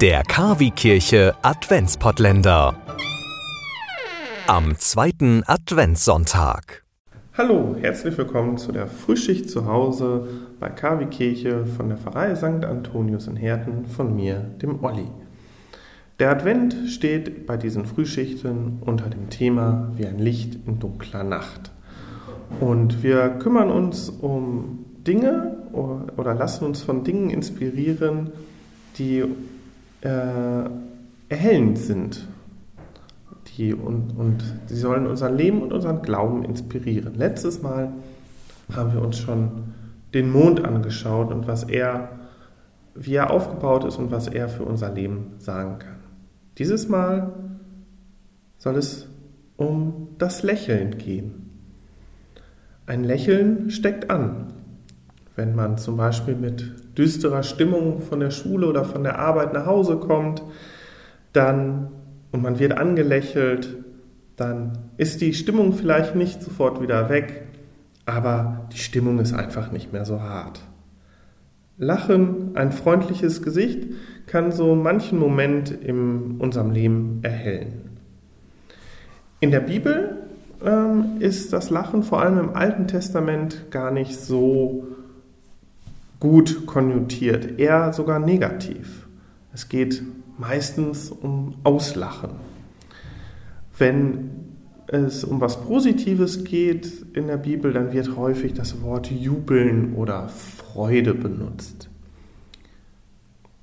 Der Kavi-Kirche Adventspottländer. Am zweiten Adventssonntag. Hallo, herzlich willkommen zu der Frühschicht zu Hause bei KW Kirche von der Pfarrei St. Antonius in Herten von mir, dem Olli. Der Advent steht bei diesen Frühschichten unter dem Thema wie ein Licht in dunkler Nacht. Und wir kümmern uns um Dinge oder lassen uns von Dingen inspirieren, die äh, erhellend sind. Die, und, und sie sollen unser Leben und unseren Glauben inspirieren. Letztes Mal haben wir uns schon den Mond angeschaut und was er, wie er aufgebaut ist und was er für unser Leben sagen kann. Dieses Mal soll es um das Lächeln gehen. Ein Lächeln steckt an. Wenn man zum Beispiel mit düsterer Stimmung von der Schule oder von der Arbeit nach Hause kommt, dann und man wird angelächelt, dann ist die Stimmung vielleicht nicht sofort wieder weg, aber die Stimmung ist einfach nicht mehr so hart. Lachen, ein freundliches Gesicht kann so manchen Moment in unserem Leben erhellen. In der Bibel ähm, ist das Lachen vor allem im Alten Testament gar nicht so gut konnotiert, eher sogar negativ. Es geht meistens um Auslachen. Wenn es um was Positives geht in der Bibel, dann wird häufig das Wort jubeln oder Freude benutzt.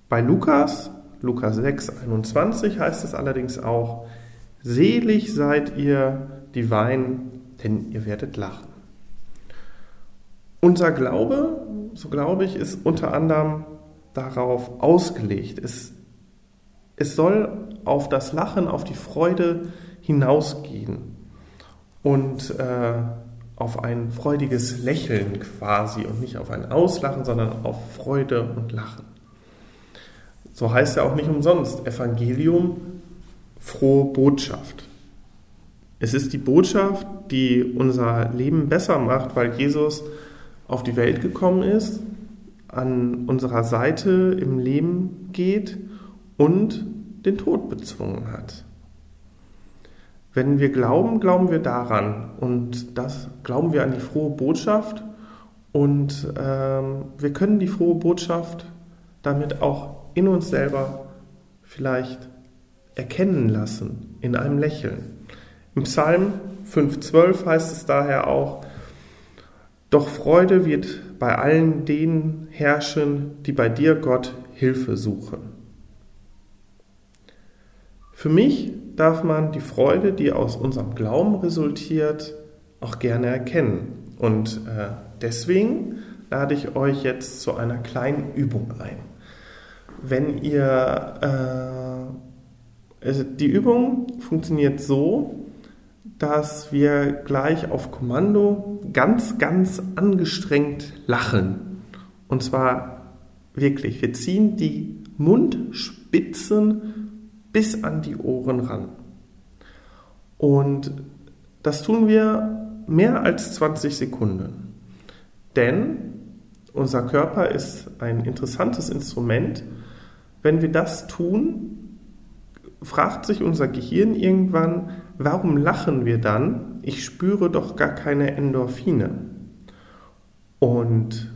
Bei Lukas, Lukas 6, 21 heißt es allerdings auch, selig seid ihr, die weinen, denn ihr werdet lachen. Unser Glaube, so glaube ich, ist unter anderem darauf ausgelegt. Es, es soll auf das Lachen, auf die Freude hinausgehen und äh, auf ein freudiges Lächeln quasi und nicht auf ein Auslachen, sondern auf Freude und Lachen. So heißt ja auch nicht umsonst Evangelium, frohe Botschaft. Es ist die Botschaft, die unser Leben besser macht, weil Jesus auf die Welt gekommen ist, an unserer Seite im Leben geht und den Tod bezwungen hat. Wenn wir glauben, glauben wir daran und das glauben wir an die frohe Botschaft und ähm, wir können die frohe Botschaft damit auch in uns selber vielleicht erkennen lassen in einem Lächeln. Im Psalm 5.12 heißt es daher auch, doch Freude wird bei allen denen herrschen, die bei dir, Gott, Hilfe suchen. Für mich darf man die Freude, die aus unserem Glauben resultiert, auch gerne erkennen. Und äh, deswegen lade ich euch jetzt zu einer kleinen Übung ein. Wenn ihr äh, die Übung funktioniert so, dass wir gleich auf Kommando ganz, ganz angestrengt lachen. Und zwar wirklich, wir ziehen die Mundspitzen bis an die Ohren ran. Und das tun wir mehr als 20 Sekunden. Denn unser Körper ist ein interessantes Instrument. Wenn wir das tun, fragt sich unser Gehirn irgendwann, warum lachen wir dann? Ich spüre doch gar keine Endorphine. Und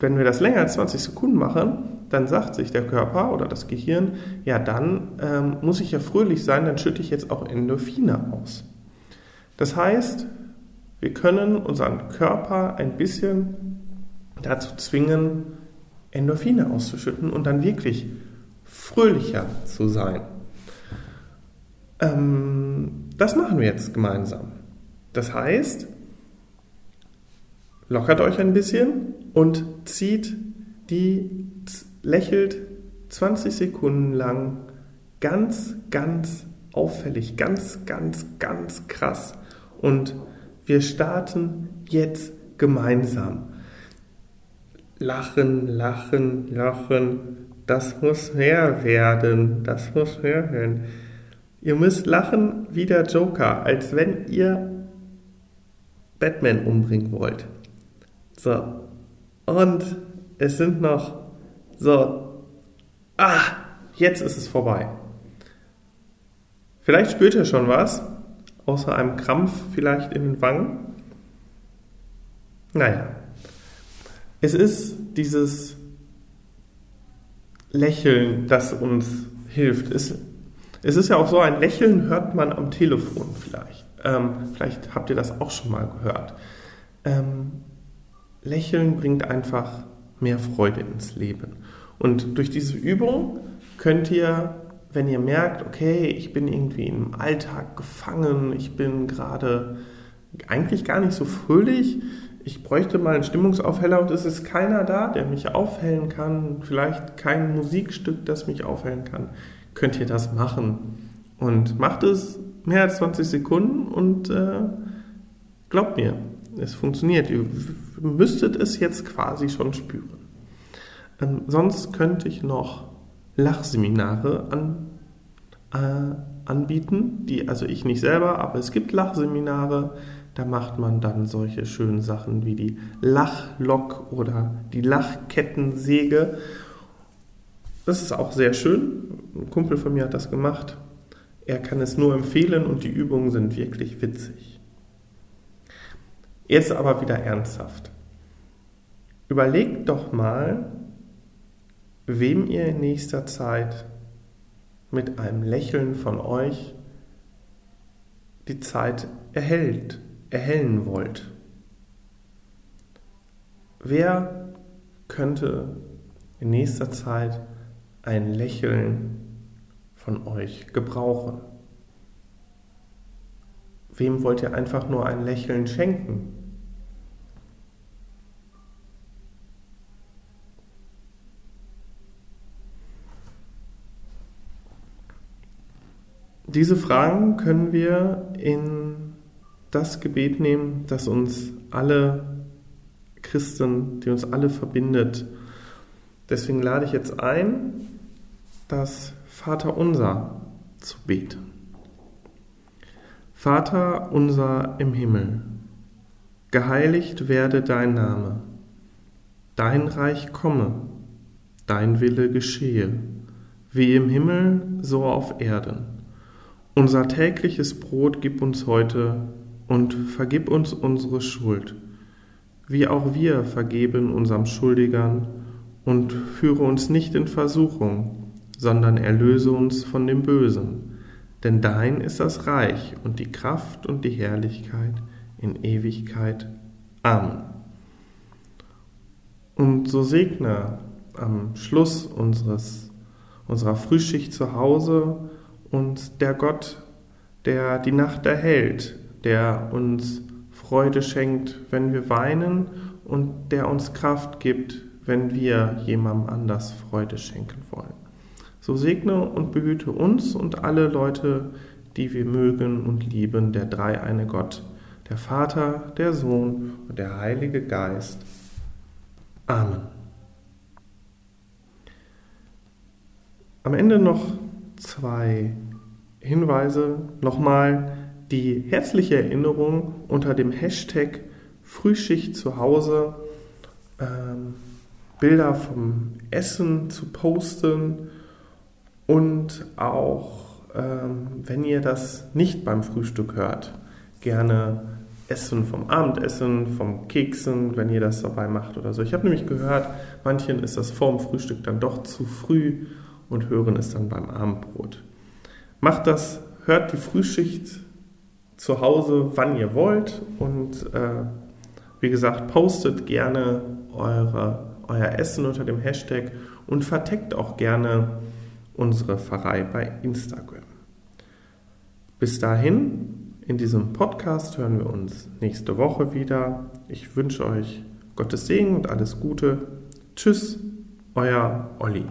wenn wir das länger als 20 Sekunden machen, dann sagt sich der Körper oder das Gehirn, ja dann ähm, muss ich ja fröhlich sein, dann schütte ich jetzt auch Endorphine aus. Das heißt, wir können unseren Körper ein bisschen dazu zwingen, Endorphine auszuschütten und dann wirklich fröhlicher zu sein. Ähm, das machen wir jetzt gemeinsam. Das heißt, lockert euch ein bisschen und zieht die, lächelt 20 Sekunden lang ganz, ganz auffällig, ganz, ganz, ganz krass. Und wir starten jetzt gemeinsam. Lachen, lachen, lachen. Das muss mehr werden. Das muss mehr werden. Ihr müsst lachen wie der Joker, als wenn ihr Batman umbringen wollt. So. Und es sind noch so. Ah, jetzt ist es vorbei. Vielleicht spürt ihr schon was, außer einem Krampf vielleicht in den Wangen. Naja, es ist dieses Lächeln, das uns hilft. Es, es ist ja auch so, ein Lächeln hört man am Telefon vielleicht. Ähm, vielleicht habt ihr das auch schon mal gehört. Ähm, Lächeln bringt einfach mehr Freude ins Leben. Und durch diese Übung könnt ihr, wenn ihr merkt, okay, ich bin irgendwie im Alltag gefangen, ich bin gerade eigentlich gar nicht so fröhlich, ich bräuchte mal einen Stimmungsaufheller und es ist keiner da, der mich aufhellen kann, vielleicht kein Musikstück, das mich aufhellen kann, könnt ihr das machen. Und macht es mehr als 20 Sekunden und äh, glaubt mir, es funktioniert. Ihr müsstet es jetzt quasi schon spüren. Ähm, sonst könnte ich noch Lachseminare an, äh, anbieten, die also ich nicht selber, aber es gibt Lachseminare, da macht man dann solche schönen Sachen wie die Lachlok oder die Lachkettensäge. Das ist auch sehr schön. Ein Kumpel von mir hat das gemacht. Er kann es nur empfehlen und die Übungen sind wirklich witzig. Jetzt aber wieder ernsthaft. Überlegt doch mal, wem ihr in nächster Zeit mit einem Lächeln von euch die Zeit erhält, erhellen wollt. Wer könnte in nächster Zeit ein Lächeln von euch gebrauchen? Wem wollt ihr einfach nur ein Lächeln schenken? Diese Fragen können wir in das Gebet nehmen, das uns alle Christen, die uns alle verbindet. Deswegen lade ich jetzt ein, das Vater unser zu beten. Vater unser im Himmel, geheiligt werde dein Name, dein Reich komme, dein Wille geschehe, wie im Himmel so auf Erden. Unser tägliches Brot gib uns heute und vergib uns unsere Schuld, wie auch wir vergeben unserem Schuldigern, und führe uns nicht in Versuchung, sondern erlöse uns von dem Bösen. Denn dein ist das Reich und die Kraft und die Herrlichkeit in Ewigkeit. Amen. Und so segne am Schluss unseres, unserer Frühschicht zu Hause und der Gott, der die Nacht erhält, der uns Freude schenkt, wenn wir weinen und der uns Kraft gibt, wenn wir jemandem anders Freude schenken wollen. So segne und behüte uns und alle Leute, die wir mögen und lieben, der dreieine Gott, der Vater, der Sohn und der Heilige Geist. Amen. Am Ende noch zwei Hinweise. Nochmal die herzliche Erinnerung unter dem Hashtag Frühschicht zu Hause. Ähm, Bilder vom Essen zu posten und auch, ähm, wenn ihr das nicht beim Frühstück hört, gerne Essen vom Abendessen, vom Keksen, wenn ihr das dabei macht oder so. Ich habe nämlich gehört, manchen ist das vorm Frühstück dann doch zu früh und hören es dann beim Abendbrot. Macht das, hört die Frühschicht zu Hause, wann ihr wollt und äh, wie gesagt, postet gerne eure, euer Essen unter dem Hashtag und verteckt auch gerne unsere Pfarrei bei Instagram. Bis dahin, in diesem Podcast hören wir uns nächste Woche wieder. Ich wünsche euch Gottes Segen und alles Gute. Tschüss, euer Olli.